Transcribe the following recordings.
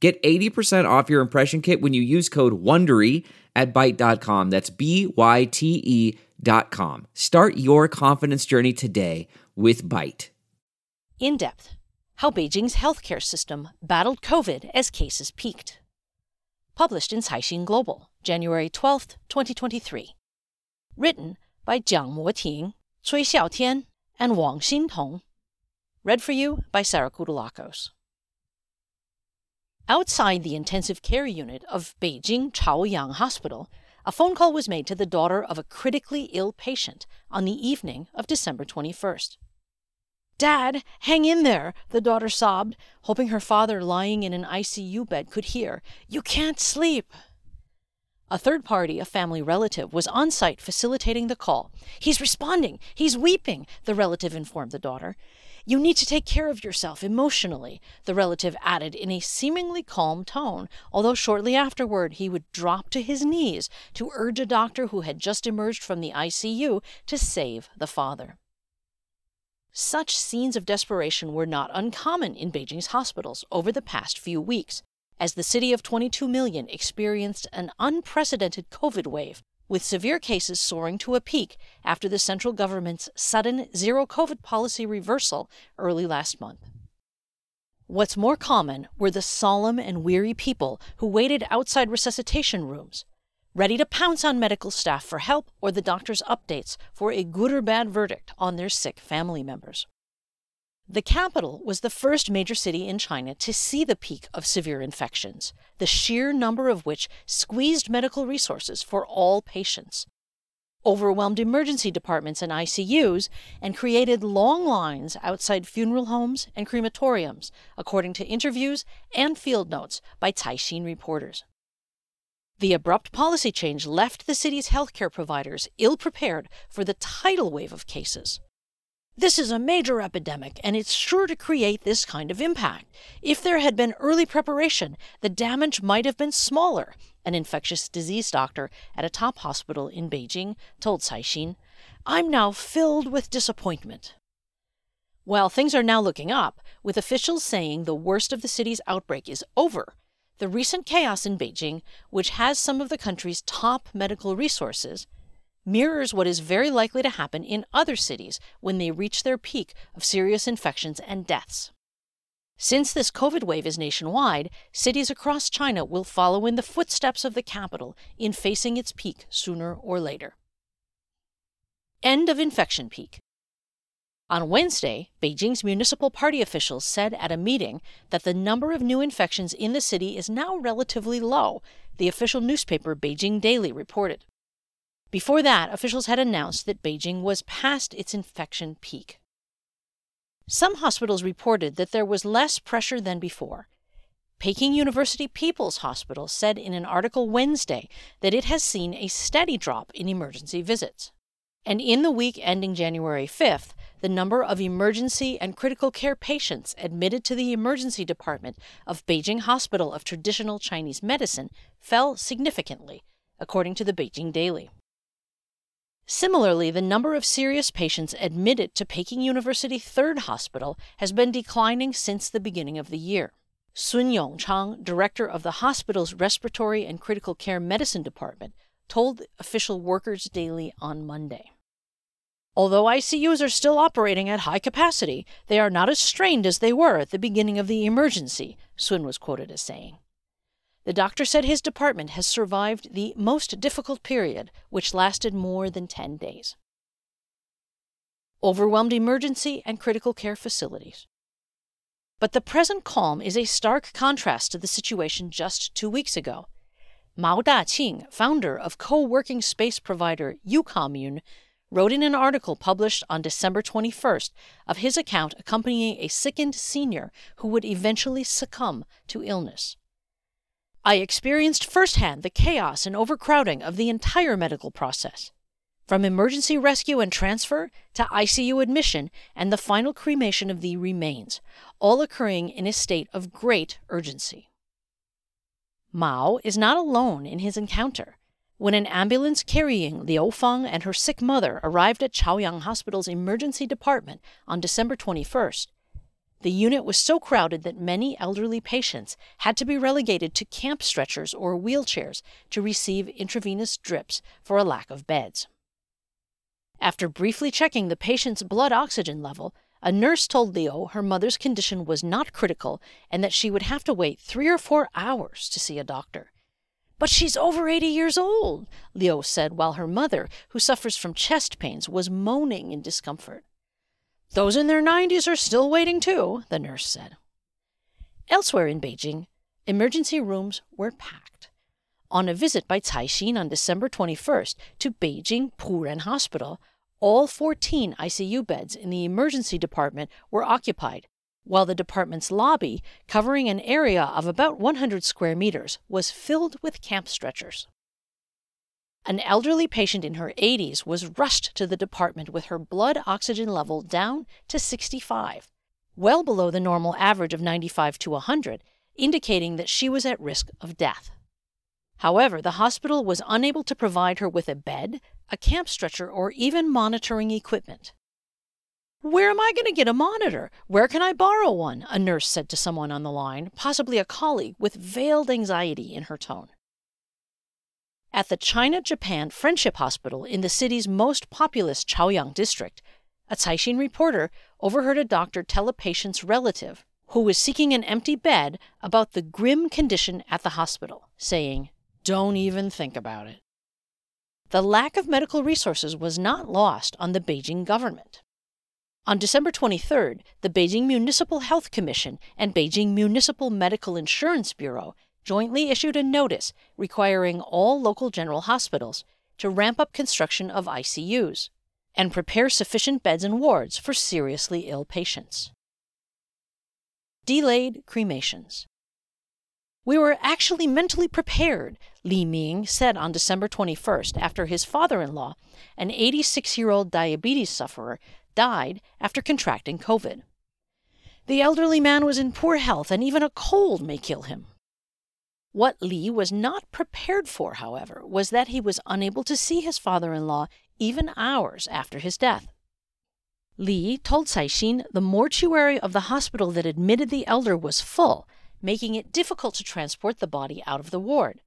Get 80% off your impression kit when you use code WONDERY at Byte.com. That's B-Y-T-E dot com. Start your confidence journey today with Byte. In depth, how Beijing's healthcare system battled COVID as cases peaked. Published in Caixin Global, January 12, 2023. Written by Jiang Moting, Cui Xiaotian, and Wang Xintong. Read for you by Sarah Kutulakos. Outside the intensive care unit of Beijing Chaoyang Hospital, a phone call was made to the daughter of a critically ill patient on the evening of December 21st. Dad, hang in there, the daughter sobbed, hoping her father lying in an ICU bed could hear. You can't sleep. A third party, a family relative, was on site facilitating the call. He's responding. He's weeping, the relative informed the daughter. You need to take care of yourself emotionally, the relative added in a seemingly calm tone, although shortly afterward he would drop to his knees to urge a doctor who had just emerged from the ICU to save the father. Such scenes of desperation were not uncommon in Beijing's hospitals over the past few weeks, as the city of 22 million experienced an unprecedented COVID wave with severe cases soaring to a peak after the central government's sudden zero COVID policy reversal early last month. What's more common were the solemn and weary people who waited outside resuscitation rooms, ready to pounce on medical staff for help or the doctor's updates for a good or bad verdict on their sick family members. The capital was the first major city in China to see the peak of severe infections, the sheer number of which squeezed medical resources for all patients, overwhelmed emergency departments and ICUs, and created long lines outside funeral homes and crematoriums, according to interviews and field notes by Caixin reporters. The abrupt policy change left the city's healthcare providers ill prepared for the tidal wave of cases. This is a major epidemic, and it's sure to create this kind of impact. If there had been early preparation, the damage might have been smaller, an infectious disease doctor at a top hospital in Beijing told Caixin. I'm now filled with disappointment. While things are now looking up, with officials saying the worst of the city's outbreak is over, the recent chaos in Beijing, which has some of the country's top medical resources, mirrors what is very likely to happen in other cities when they reach their peak of serious infections and deaths. Since this COVID wave is nationwide, cities across China will follow in the footsteps of the capital in facing its peak sooner or later. End of infection peak. On Wednesday, Beijing's municipal party officials said at a meeting that the number of new infections in the city is now relatively low, the official newspaper Beijing Daily reported. Before that, officials had announced that Beijing was past its infection peak. Some hospitals reported that there was less pressure than before. Peking University People's Hospital said in an article Wednesday that it has seen a steady drop in emergency visits. And in the week ending January 5th, the number of emergency and critical care patients admitted to the emergency department of Beijing Hospital of Traditional Chinese Medicine fell significantly, according to the Beijing Daily. Similarly, the number of serious patients admitted to Peking University Third Hospital has been declining since the beginning of the year. Sun Yongchang, director of the hospital's Respiratory and Critical Care Medicine Department, told official Workers Daily on Monday. Although ICUs are still operating at high capacity, they are not as strained as they were at the beginning of the emergency, Sun was quoted as saying. The doctor said his department has survived the most difficult period, which lasted more than 10 days. Overwhelmed emergency and critical care facilities. But the present calm is a stark contrast to the situation just two weeks ago. Mao Daqing, founder of co working space provider Ucommune, wrote in an article published on December 21st of his account accompanying a sickened senior who would eventually succumb to illness. I experienced firsthand the chaos and overcrowding of the entire medical process. From emergency rescue and transfer to ICU admission and the final cremation of the remains, all occurring in a state of great urgency. Mao is not alone in his encounter. When an ambulance carrying Liu Feng and her sick mother arrived at Chaoyang Hospital's emergency department on December 21st, the unit was so crowded that many elderly patients had to be relegated to camp stretchers or wheelchairs to receive intravenous drips for a lack of beds. After briefly checking the patient's blood oxygen level, a nurse told Liu her mother's condition was not critical and that she would have to wait three or four hours to see a doctor. But she's over 80 years old, Liu said while her mother, who suffers from chest pains, was moaning in discomfort. Those in their 90s are still waiting too, the nurse said. Elsewhere in Beijing, emergency rooms were packed. On a visit by Caixin on December 21st to Beijing Puren Hospital, all 14 ICU beds in the emergency department were occupied, while the department's lobby, covering an area of about 100 square meters, was filled with camp stretchers. An elderly patient in her 80s was rushed to the department with her blood oxygen level down to 65, well below the normal average of 95 to 100, indicating that she was at risk of death. However, the hospital was unable to provide her with a bed, a camp stretcher, or even monitoring equipment. Where am I going to get a monitor? Where can I borrow one? A nurse said to someone on the line, possibly a colleague, with veiled anxiety in her tone. At the China Japan Friendship Hospital in the city's most populous Chaoyang district, a Caixin reporter overheard a doctor tell a patient's relative, who was seeking an empty bed, about the grim condition at the hospital, saying, Don't even think about it. The lack of medical resources was not lost on the Beijing government. On December 23rd, the Beijing Municipal Health Commission and Beijing Municipal Medical Insurance Bureau jointly issued a notice requiring all local general hospitals to ramp up construction of ICUs and prepare sufficient beds and wards for seriously ill patients. Delayed cremations. We were actually mentally prepared, Li Ming said on December 21st after his father in law, an 86 year old diabetes sufferer, died after contracting COVID. The elderly man was in poor health, and even a cold may kill him. What Li was not prepared for, however, was that he was unable to see his father in law even hours after his death. Li told Caixin the mortuary of the hospital that admitted the elder was full making it difficult to transport the body out of the ward.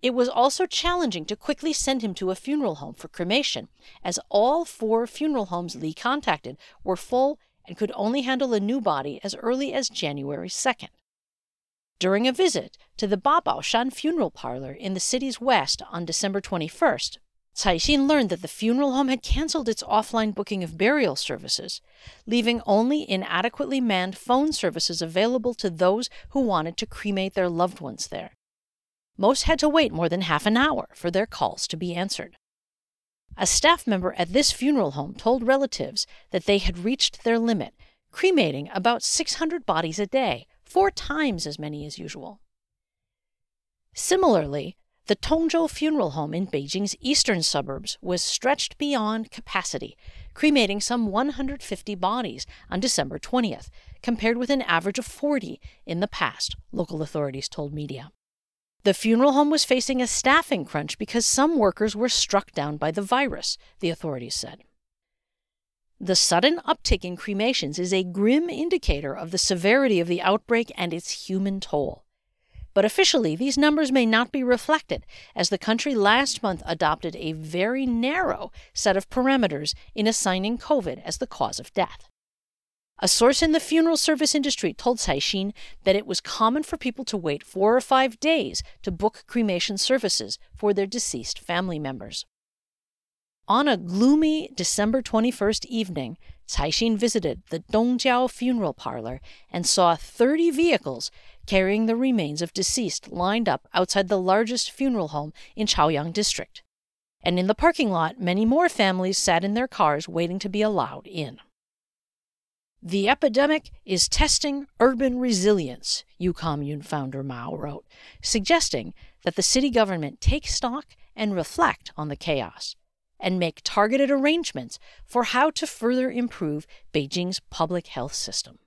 It was also challenging to quickly send him to a funeral home for cremation, as all four funeral homes Li contacted were full and could only handle a new body as early as January 2nd. During a visit to the Babaoshan funeral parlor in the city's west on December 21st, Caixin learned that the funeral home had canceled its offline booking of burial services, leaving only inadequately manned phone services available to those who wanted to cremate their loved ones there. Most had to wait more than half an hour for their calls to be answered. A staff member at this funeral home told relatives that they had reached their limit, cremating about 600 bodies a day, four times as many as usual. Similarly, the Tongzhou Funeral Home in Beijing's eastern suburbs was stretched beyond capacity, cremating some 150 bodies on December 20th, compared with an average of 40 in the past, local authorities told media. The funeral home was facing a staffing crunch because some workers were struck down by the virus, the authorities said. The sudden uptick in cremations is a grim indicator of the severity of the outbreak and its human toll. But officially, these numbers may not be reflected, as the country last month adopted a very narrow set of parameters in assigning COVID as the cause of death. A source in the funeral service industry told Caixin that it was common for people to wait four or five days to book cremation services for their deceased family members. On a gloomy December 21st evening, Caixin visited the Dongjiao funeral parlor and saw 30 vehicles carrying the remains of deceased lined up outside the largest funeral home in Chaoyang district. And in the parking lot, many more families sat in their cars waiting to be allowed in. The epidemic is testing urban resilience, Ucommune founder Mao wrote, suggesting that the city government take stock and reflect on the chaos and make targeted arrangements for how to further improve Beijing's public health system.